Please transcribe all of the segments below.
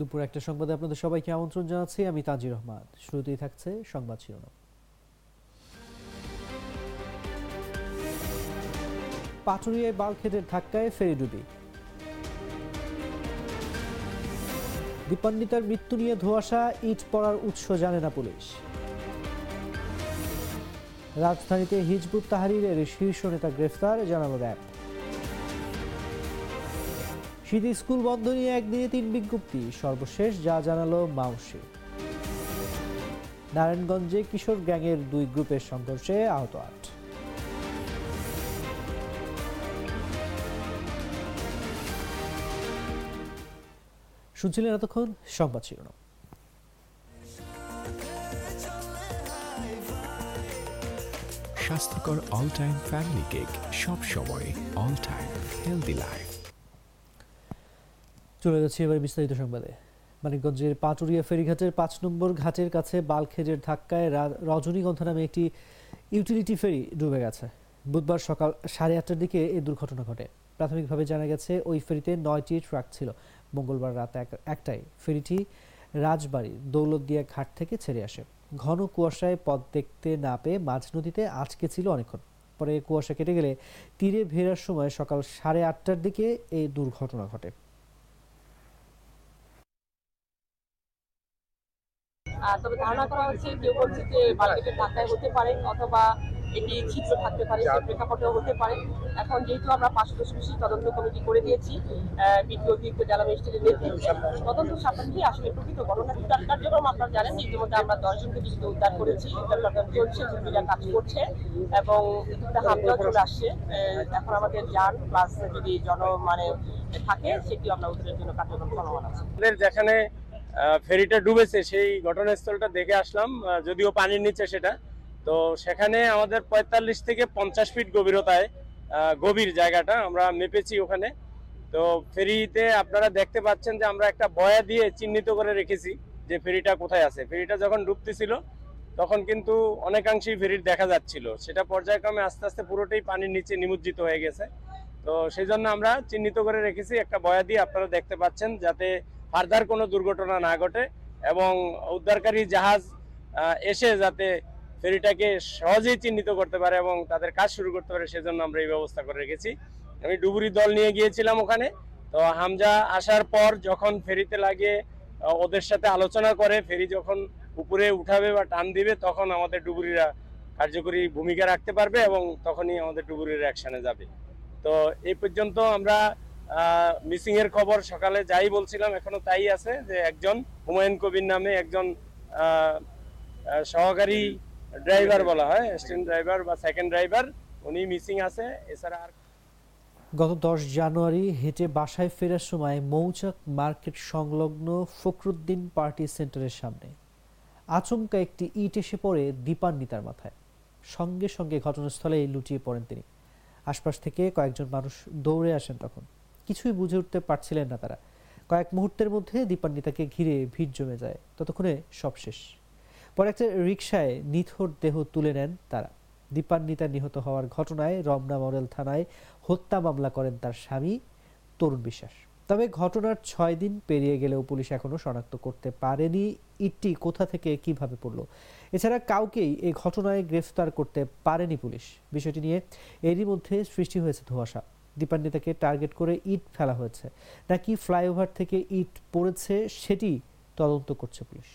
দুপুর একটা সংবাদে আপনাদের সবাইকে আমন্ত্রণ জানাচ্ছি। আমি তাজির রহমান। শুরুতেই থাকছে সংবাদ শিরোনাম। পাটুরিয়ায় বালখেটের ধাক্কায় ফেরি ডুবি। দীপান্বিতার মৃত্যু নিয়ে ধোঁয়াশা, ইট পড়ার উৎস জানে না পুলিশ। রাজধানীতে হিজবুত তাহারিরের শীর্ষ নেতা গ্রেফতার, জানালো র্যাব। শীতে স্কুল বন্ধ নিয়ে একদিনে তিন বিজ্ঞপ্তি, সর্বশেষ যা জানালো মাউসি। নারায়ণগঞ্জে কিশোর গ্যাংয়ের দুই গ্রুপের সংঘর্ষে আহত আট। শুনছিলেন এতক্ষণ সংবাদ শিরোনাম। স্বাস্থ্যকর অল টাইম ফ্যামিলি কেক সব সময় অল টাইম হেলদি লাইফ চলে যাচ্ছি এবার বিস্তারিত সংবাদে। মানিকগঞ্জের পাটুরিয়া ফেরিঘাটের পাঁচ নম্বর ঘাটের কাছে বালখেজের ধাক্কায় রজনীগন্ধা নামে একটি ইউটিলিটি ফেরি ডুবে গেছে। বুধবার সকাল সাড়ে আটটার দিকে এই দুর্ঘটনা ঘটে। প্রাথমিকভাবে জানা গেছে, ওই ফেরিতে নয়টি ট্রাক ছিল। মঙ্গলবার রাত এক- একটায় ফেরিটি রাজবাড়ি দৌলতদিয়া ঘাট থেকে ছেড়ে আসে। ঘন কুয়াশায় পথ দেখতে না পেয়ে মাঝ নদীতে আটকে ছিল অনেকক্ষণ। পরে কুয়াশা কেটে গেলে তীরে ভেরার সময় সকাল সাড়ে আটটার দিকে এই দুর্ঘটনা ঘটে। তবে ধারণা করা হচ্ছে কেউ বলছে যে বাল্টিকের ধাক্কায় হতে পারে অথবা এটি ছিদ্র থাকতে পারে সেই প্রেক্ষাপটেও হতে পারে। এখন যেহেতু আমরা পাঁচ সদস্য তদন্ত কমিটি করে দিয়েছি বিদ্যুৎ অতিরিক্ত জেলা ম্যাজিস্ট্রেটের নেতৃত্বে তদন্ত সাপেক্ষে আসলে প্রকৃত ঘটনা উদ্ধার কার্যক্রম আপনারা জানেন ইতিমধ্যে আমরা দশজনকে কিন্তু উদ্ধার করেছি উদ্ধার কার্যক্রম চলছে জুবিরা কাজ করছে এবং ইতিমধ্যে হামলাও চলে আসছে। এখন আমাদের যান প্লাস যদি জন মানে থাকে সেটিও আমরা উদ্ধারের জন্য কার্যক্রম চলমান আছে। যেখানে ফেরিটা ডুবেছে, সেই ঘটনাস্থলটা দেখে আসলাম যদিও পানির নিচে সেটা। তো সেখানে আমাদের পঁয়তাল্লিশ থেকে পঞ্চাশ ফিট গভীরতায় গভীর জায়গাটা আমরা মেপেছি ওখানে। তো ফেরিতে আপনারা দেখতে পাচ্ছেন যে আমরা একটা বয়া দিয়ে চিহ্নিত করে রেখেছি যে ফেরিটা কোথায় আছে। ফেরিটা যখন ডুবতেছিল, তখন কিন্তু অনেকাংশেই ফেরির দেখা যাচ্ছিল। সেটা পর্যায়ক্রমে আস্তে আস্তে পুরোটাই পানির নিচে নিমজ্জিত হয়ে গেছে। তো সেই জন্য আমরা চিহ্নিত করে রেখেছি, একটা বয়া দিয়ে আপনারা দেখতে পাচ্ছেন, যাতে ফার্দার কোনো দুর্ঘটনা না ঘটে এবং উদ্ধারকারী জাহাজ এসে যাতে ফেরিটাকে সহজেই চিহ্নিত করতে পারে এবং তাদের কাজ শুরু করতে পারে সেজন্য আমরা এই ব্যবস্থা করে রেখেছি। আমি ডুবুরি দল নিয়ে গিয়েছিলাম ওখানে। তো হামজা আসার পর যখন ফেরিতে আহ, ওদের সাথে আলোচনা করে ফেরি যখন উপরে উঠাবে বা টান দিবে তখন আমাদের ডুবুরিরা কার্যকরী ভূমিকা রাখতে পারবে এবং তখনই আমাদের ডুবুরির অ্যাকশনে যাবে। তো এই পর্যন্ত আমরা মিসিং এর খবর সকালে যাই বলছিলাম, এখনও তাই আছে যে একজন হুমায়ুন কবির নামে একজন সহকারী ড্রাইভার বলা হয় অ্যাসিস্ট্যান্ট ড্রাইভার বা সেকেন্ড ড্রাইভার উনি মিসিং আছে। এছাড়া আর গত দশ জানুয়ারি হেঁটে বাসায় ফেরার সময় মৌচাক মার্কেট সংলগ্ন ফখরুদ্দিন পার্টি সেন্টারের সামনে আচমকা একটি ইট এসে পড়ে দীপান্বিতার মাথায়। সঙ্গে সঙ্গে ঘটনাস্থলে লুটিয়ে পড়েন তিনি। আশপাশ থেকে কয়েকজন মানুষ দৌড়ে আসেন তখন। কিছুই বুঝে উঠতে পারছিলেন না তারা। কয়েক মুহূর্তের মধ্যে দীপান্বিতাকে ঘিরে ভিড় জমে যায়। ততক্ষণে সব শেষ। পরে একটা রিকশায় নিথর দেহ তুলে নেন তারা। দীপান্বিতা নিহত হওয়ার ঘটনায় রমনা মডেল থানায় হত্যা মামলা করেন তার স্বামী তরুণ বিশ্বাস। তবে ঘটনার ছয় দিন পেরিয়ে গেলেও পুলিশ এখনও শনাক্ত করতে পারেনি। ইটটি কোথা থেকে কীভাবে পড়ল? এছাড়া কাউকেই এই ঘটনায় গ্রেফতার করতে পারেনি পুলিশ। বিষয়টি নিয়ে এরই মধ্যে সৃষ্টি হয়েছে ধোঁয়াশা। দীপান্বিতাকে টার্গেট করে ইট ফেলা হয়েছে। নাকি ফ্লাইওভার থেকে ইট পড়েছে সেটি তদন্ত করছে পুলিশ।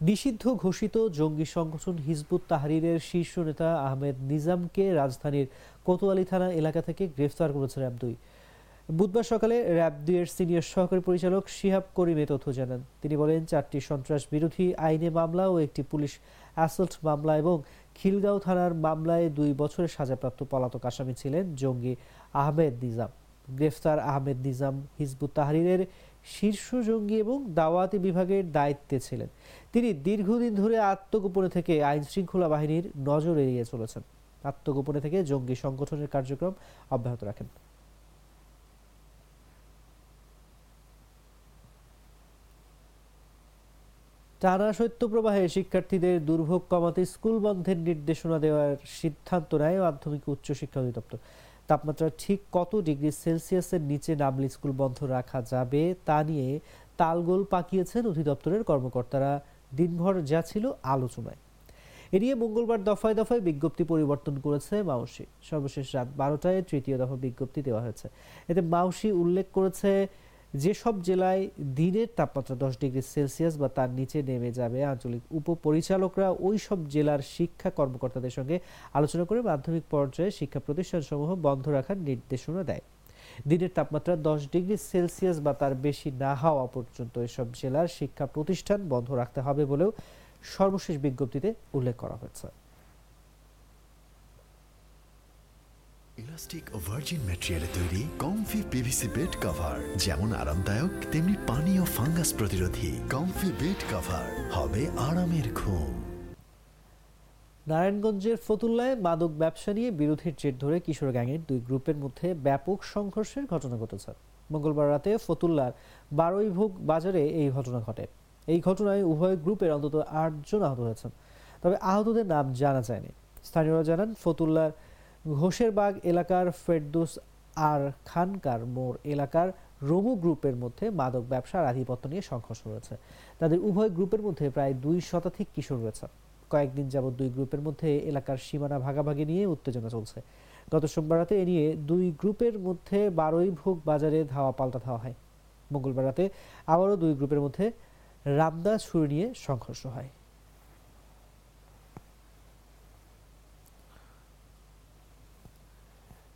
নিষিদ্ধ ঘোষিত জঙ্গি সংগঠন হিজবুত তাহরিরের শীর্ষ নেতা আহমেদ নিজামকে রাজধানীর কোতোয়ালি থানা এলাকা থেকে গ্রেফতার করেছে র্যাব দুই। বুধবার সকালে র্যাব দুইয়ের সিনিয়র সহকারী পরিচালক শিহাব করিম এ তথ্য জানান। তিনি বলেন, চারটি সন্ত্রাস বিরোধী আইনে মামলা ও একটি পুলিশ অ্যাসল্ট মামলা এবং খিলগাঁও থানার মামলায় দুই বছরের সাজাপ্রাপ্ত পলাতক আসামি ছিলেন জঙ্গি আহমেদ নিজাম। গ্রেফতার আহমেদ নিজাম হিজবুত তাহরিরের শীর্ষ জঙ্গি এবং দাওয়াতি বিভাগের দায়িত্বে ছিলেন। তিনি দীর্ঘদিন ধরে আত্মগোপনে থেকে আইন শৃঙ্খলা বাহিনীর নজর এড়িয়ে চলেছেন। আত্মগোপনে থেকে জঙ্গি সংগঠনের কার্যক্রম অব্যাহত রাখেন। টানা শৈত্যপ্রবাহে শিক্ষার্থীদের দুর্ভোগ কমাতে স্কুল বন্ধের নির্দেশনা দেওয়ার সিদ্ধান্ত নেয় মাধ্যমিক উচ্চ শিক্ষা অধিদপ্তর। তাপমাত্রা ঠিক কত ডিগ্রি সেলসিয়াসের নিচে নামলে স্কুল বন্ধ রাখা যাবে তা নিয়ে তালগোল পাকিয়েছেন অধিদপ্তরের কর্মকর্তারা। দিনভর যা ছিল আলোচনায়। এ নিয়ে মঙ্গলবার দফায় দফায় বিজ্ঞপ্তি পরিবর্তন করেছে মাউসি। সর্বশেষ রাত বারোটায় তৃতীয় দফা বিজ্ঞপ্তি দেওয়া হয়েছে। এতে মাউসি উল্লেখ করেছে যেসব জেলায় দিনের তাপমাত্রা দশ ডিগ্রি সেলসিয়াস বা তার নিচে নেমে যাবে আঞ্চলিক উপপরিচালকরা ওই সব জেলার শিক্ষা কর্মকর্তাদের সঙ্গে আলোচনা করে মাধ্যমিক পর্যায়ে শিক্ষা প্রতিষ্ঠানসমূহ বন্ধ রাখার নির্দেশনা দেয়। দিনের তাপমাত্রা দশ ডিগ্রি সেলসিয়াস বা তার বেশি না হওয়া পর্যন্ত এসব জেলার শিক্ষা প্রতিষ্ঠান বন্ধ রাখতে হবে বলেও সর্বশেষ বিজ্ঞপ্তিতে উল্লেখ করা হয়েছে। ইলাস্টিক ভার্জিন ম্যাটেরিয়ালে তৈরি কমফি পিভিসি বেড কভার যেমন আরামদায়ক, তেমনি পানি ও ফাঙ্গাস প্রতিরোধী কমফি বেড কভার হবে আরামের ঘুম। নারায়ণগঞ্জের ফতুল্লায় মাদক ব্যবসা নিয়ে বিরোধীর জের ধরে কিশোর গ্যাংয়ের দুই গ্রুপের মধ্যে ব্যাপক সংঘর্ষের ঘটনা ঘটেছে। মঙ্গলবার রাতে ফতুল্লার বারৈভোগ বাজারে এই ঘটনা ঘটে। এই ঘটনায় উভয় গ্রুপের অন্তত আটজন আহত হয়েছেন। তবে আহতদের নাম জানা যায়নি। স্থানীয়রা জানান, ফতুল্লার ঘোষেরবাগ এলাকার ফেরদৌস আর খানকার মোড় এলাকার রোমু গ্রুপের মধ্যে মাদক ব্যবসার আধিপত্য নিয়ে সংঘর্ষ হয়েছে। তাদের উভয় গ্রুপের মধ্যে প্রায় দুই শতাধিক কিশোর রয়েছে। কয়েকদিন যাবৎ দুই গ্রুপের মধ্যে এলাকার সীমানা ভাগাভাগি নিয়ে উত্তেজনা চলছে। গত সোমবার রাতে এ নিয়ে দুই গ্রুপের মধ্যে বারোই ভোগ বাজারে ধাওয়া পাল্টা ধাওয়া হয়। মঙ্গলবার রাতে আবারও দুই গ্রুপের মধ্যে রামদা ছুরি নিয়ে সংঘর্ষ হয়।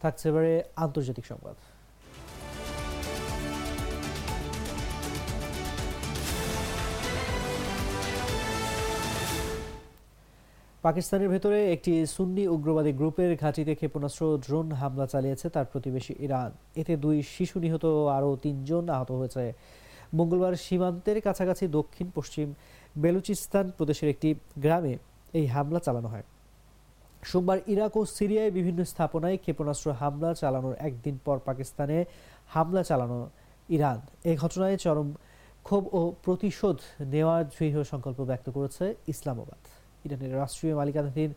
থাকছে এবারে আন্তর্জাতিক সংবাদ। পাকিস্তানের ভেতরে একটি সুন্নি উগ্রবাদী গ্রুপের ঘাঁটিতে ক্ষেপণাস্ত্র, ড্রোন হামলা চালিয়েছে তার প্রতিবেশী ইরান। এতে দুই শিশু নিহত, আরও তিনজন আহত হয়েছে। মঙ্গলবার সীমান্তের কাছাকাছি দক্ষিণ পশ্চিম বেলুচিস্তান প্রদেশের একটি গ্রামে এই হামলা চালানো হয়। সোমবার ইরাক ও সিরিয়ায় বিভিন্ন স্থাপনায় ক্ষেপণাস্ত্র হামলা চালানোর একদিন পর পাকিস্তানে হামলা চালানো ইরান। এই ঘটনায় চরম ক্ষোভ ও প্রতিশোধ নেওয়ার দৃঢ় সংকল্প ব্যক্ত করেছে ইসলামাবাদ। ইরানের রাষ্ট্রীয় মালিকানাধীন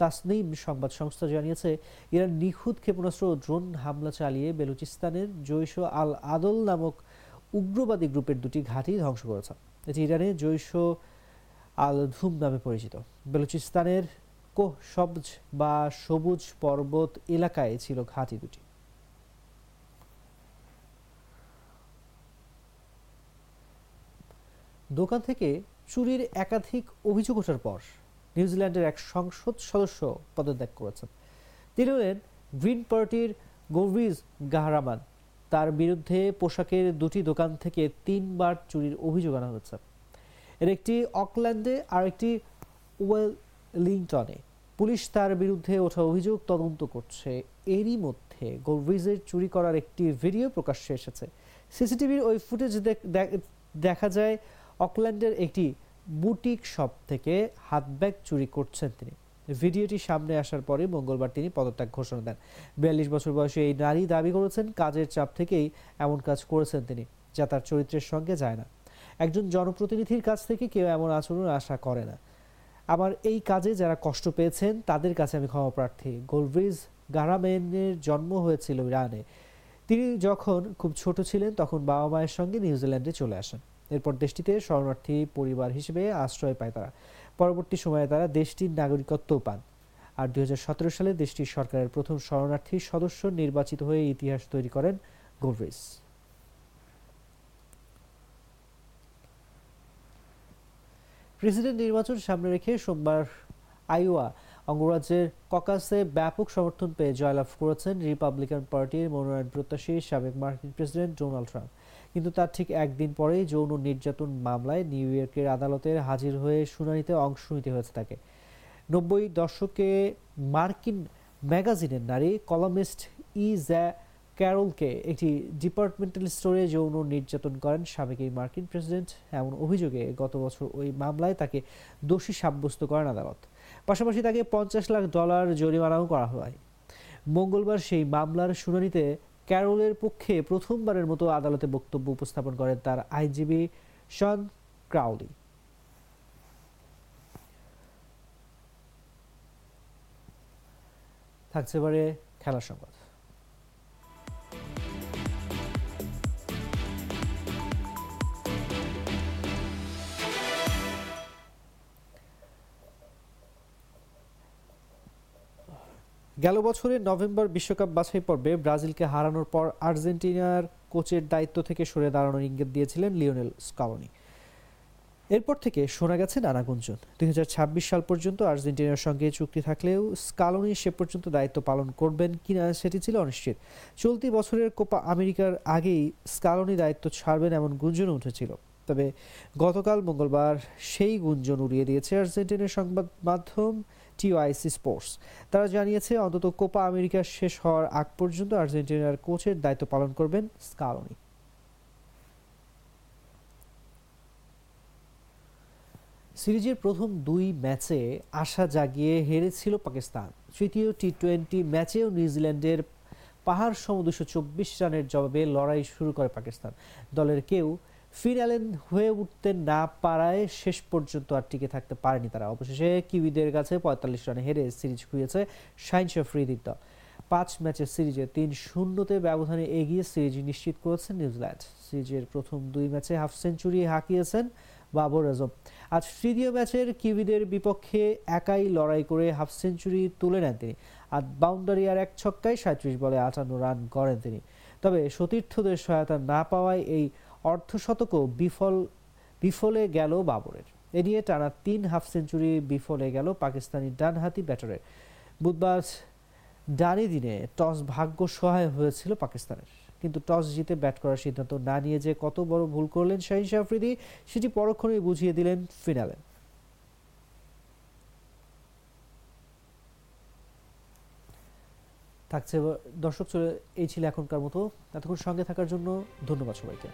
তাসনিম সংবাদ সংস্থা জানিয়েছে, ইরান নিখুঁত ক্ষেপণাস্ত্র ও ড্রোন হামলা চালিয়ে বেলুচিস্তানের জৈশ আল আদল নামক উগ্রবাদী গ্রুপের দুটি ঘাঁটি ধ্বংস করেছে। এটি ইরানে জৈশ আল ধুম নামে পরিচিত। বেলুচিস্তানের কোহ সবজ বা সবুজ পর্বত এলাকায় ছিল ঘাঁটি দুটি। দোকান থেকে চুরির একাধিক অভিযোগ ওঠার পর নিউজিল্যান্ডের এক সংসদ সদস্য পদত্যাগ করেছেন। তিনি হলেন গ্রিন পার্টির গোভিজ গাহরামান। তার বিরুদ্ধে পোশাকের দুটি দোকান থেকে তিনবার চুরির অভিযোগ আনা হয়েছে। এর একটি অকল্যান্ডে আর একটি ওয়েলিংটনে পুলিশ তার বিরুদ্ধে ওঠা অভিযোগ তদন্ত করছে। এরই মধ্যে গোভিজের চুরি করার একটি ভিডিও প্রকাশ্যে এসেছে। সিসিটিভির ওই ফুটেজ দেখা যায় অকল্যান্ডের একটি বুটিক শপ থেকে হাত ব্যাগ চুরি করছেন তিনি। ভিডিওটি সামনে আসার পরে মঙ্গলবার তিনি পদত্যাগ ঘোষণা দেন। বিয়াল্লিশ বছর বয়সে এই নারী দাবি করেছেন, কাজের চাপ থেকেই এমন কাজ করেছেন তিনি, যা তার চরিত্রের সঙ্গে যায় না। একজন জনপ্রতিনিধির কাছ থেকে কেউ এমন আচরণ আশা করে না। আমার এই কাজে যারা কষ্ট পেয়েছেন, তাদের কাছে আমি ক্ষমা প্রার্থী। গোলভ্রিজ গারামেনের জন্ম হয়েছিল ইরানে। তিনি যখন খুব ছোট ছিলেন, তখন বাবা মায়ের সঙ্গে নিউজিল্যান্ডে চলে আসেন। এরপর দেশটিতে শরণার্থী পরিবার হিসেবে আশ্রয় পায় তারা। পরবর্তী সময়ে তারা দেশটির নাগরিকত্ব পান। আর দুই হাজার সতেরো সালে দেশটির সরকারের প্রথম শরণার্থী সদস্য নির্বাচিত হয়ে ইতিহাস তৈরি করেন গোভরিস প্রেসিডেন্ট নির্বাচন সামনে রেখে সোমবার আইওয়া, অঙ্গরাজ্যের ককাসে ব্যাপক সমর্থন পেয়ে জয়লাভ করেছেন রিপাবলিকান পার্টির মনোনয়ন প্রত্যাশী সাবেক মার্কিন প্রেসিডেন্ট ডোনাল্ড ট্রাম্প। কিন্তু তার ঠিক একদিন পরেই যৌন নির্যাতন মামলায় নিউ ইয়র্কের আদালতে হাজির হয়ে শুনানিতে অংশ নিতে হয়েছে তাকে। নব্বই দশকে মার্কিন ম্যাগাজিনের নারী কলামিস্ট ই জ্যা ক্যারলকে একটি ডিপার্টমেন্টাল স্টোরে যৌন নির্যাতন করেন সাবেক মার্কিন প্রেসিডেন্ট। এমন অভিযোগে গত বছর ওই মামলায় তাকে দোষী সাব্যস্ত করেন আদালত। পাশাপাশি তাকে পঞ্চাশ লাখ ডলার জরিমানাও করা হয়। মঙ্গলবার সেই মামলার শুনানিতে ক্যারলের পক্ষে প্রথমবারের মতো আদালতে বক্তব্য উপস্থাপন করেন তার আইনজীবী শন ক্রাউলি। থাকছে এবারে খেলার সংবাদ। গেল বছরের নভেম্বর বিশ্বকাপ বাছাই পর্বে ব্রাজিলকে হারানোর পর আর্জেন্টিনার কোচের দায়িত্ব থেকে সরে দাঁড়ানোর ইঙ্গিত দিয়েছিলেন লিওনেল স্কালোনি এরপর থেকে শোনা গেছে নানা গুঞ্জন। দুই ছাব্বিশ সাল পর্যন্ত আর্জেন্টিনার সঙ্গে চুক্তি থাকলেও স্কালোনি সে পর্যন্ত দায়িত্ব পালন করবেন কিনা সেটি ছিল অনিশ্চিত। চলতি বছরের কোপা আমেরিকার আগেই স্কালোনি দায়িত্ব ছাড়বেন এমন গুঞ্জন উঠেছিল। তবে গতকাল মঙ্গলবার সেই গুঞ্জন উড়িয়ে দিয়েছে আর্জেন্টিনার সংবাদ মাধ্যম টিওআইসি স্পোর্টস। তারা জানিয়েছে, অন্তত কোপা আমেরিকা শেষ হওয়ার আগ পর্যন্ত আর্জেন্টিনার কোচের দায়িত্ব পালন করবেন স্কালোনি। সিরিজের প্রথম দুই ম্যাচে আশা জাগিয়ে হেরেছিল পাকিস্তান। তৃতীয় টি টোয়েন্টি ম্যাচেও নিউজিল্যান্ডের পাহাড় সম দুশো চব্বিশ রানের জবাবে লড়াই শুরু করে পাকিস্তান। দলের কেউ ফিনালেন হয়ে উঠতে না পারায় শেষ পর্যন্ত আর টিকে থাকতে পারেনি তারা। অবশেষে কিউইদের কাছে পঁয়তাল্লিশ রানে হেরে সিরিজ খুঁয়েছে শাইন আফ্রিদির দল পাঁচ ম্যাচের সিরিজে তিন শূন্যতে ব্যবধানে এগিয়ে সিরিজ নিশ্চিত করেছে নিউজিল্যান্ড। সিরিজের প্রথম দুই ম্যাচে হাফ সেঞ্চুরি হাঁকিয়েছেন বাবর আজম আজ তৃতীয় ম্যাচের কিউইদের বিপক্ষে একাই লড়াই করে হাফ সেঞ্চুরি তুলে নেন তিনি। আর বাউন্ডারি আর এক ছক্কায় সাঁত্রিশ বলে আটান্ন রান করেন তিনি। তবে সতীর্থদের সহায়তা না পাওয়ায় এই অর্ধশতকও বিফল, বিফলে গেল বাবরের। এ নিয়ে টানা তিন হাফ সেঞ্চুরি বিফলে গেল পাকিস্তানি ডানহাতি ব্যাটারের। বুধবার ডানি দিনে টস ভাগ্য সহায় হয়েছিল পাকিস্তানের। কিন্তু টস জিতে ব্যাট করার সিদ্ধান্ত না নিয়ে যে কত বড় ভুল করলেন শাহিন আফ্রিদি সেটি পরক্ষণেই বুঝিয়ে দিলেন ফিনালে। থাকছে দর্শক চলে, এই ছিল এখনকার মতো। এতক্ষণ সঙ্গে থাকার জন্য ধন্যবাদ সবাইকে।